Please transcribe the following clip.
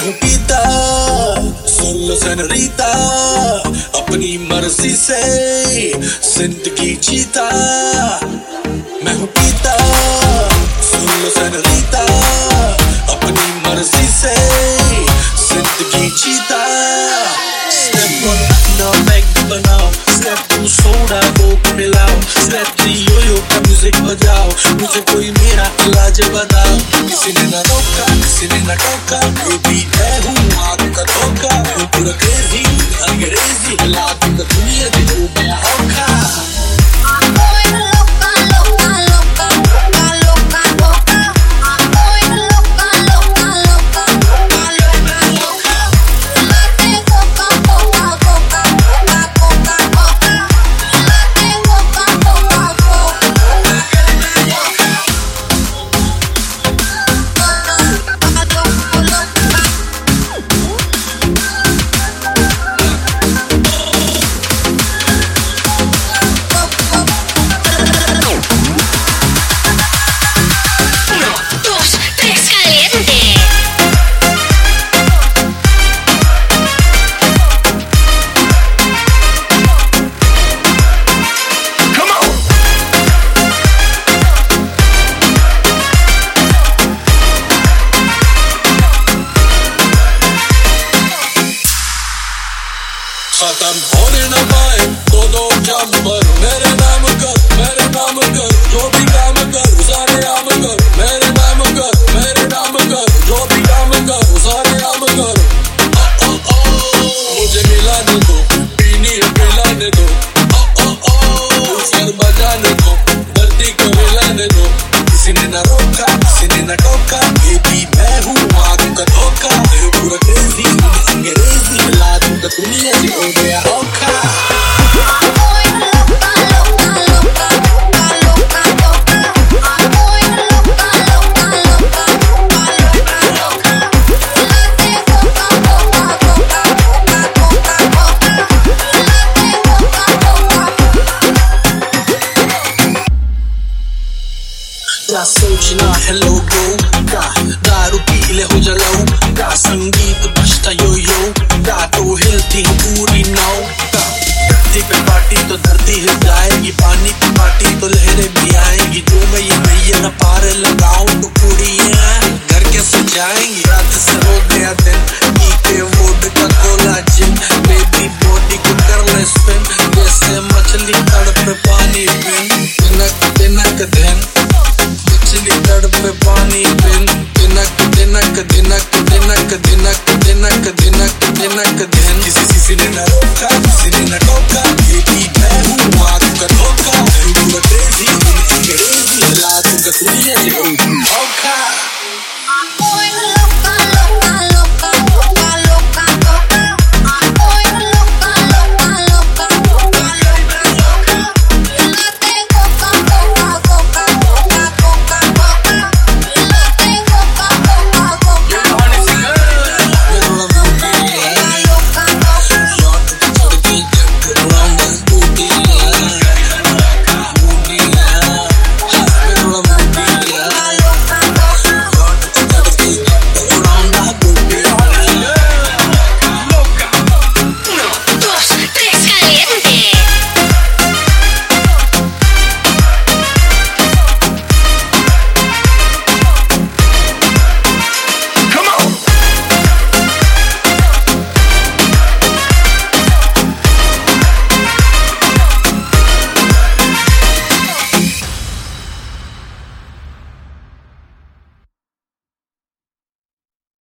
पीता सुन लो सनरीता अपनी मर्ज़ी से ज़िंदगी जीता मैं हूँ पीता सुन लो सनरीता अपनी मर्ज़ी से ज़िंदगी जीता स्टेप वन अपना बैग बनाओ step two soda coke yo का म्यूज़िक बजाओ, मुझे कोई मेरा इलाज बताओ। किसी ने ना रोका, किसी ने ना टोका बेबी मैं हूँ आपका धोखा। पूरा क्रेजी अंग्रेज़ी हिला खत्म होने न पाए दो दो चंबर मेरे नाम कर मेरे नाम कर जो भी क्या सोचना है लोगों का, दारू पी ले हो जलाऊ का, संगीत बजता यो यो का तो हिलती है पूरी नाव का। धरती पे पार्टी तो धरती हिल जाएगी, पानी की पार्टी तो लहरें भी आएगी। जो मैं ये नैया न पार लगाऊ तो पूरी घर के सजाएँगी। रात से हो गया दिन पी के वोट का कोला जिन। बेबी बॉडी को कर ले स्पिन जैसे मछली तड़प पानी में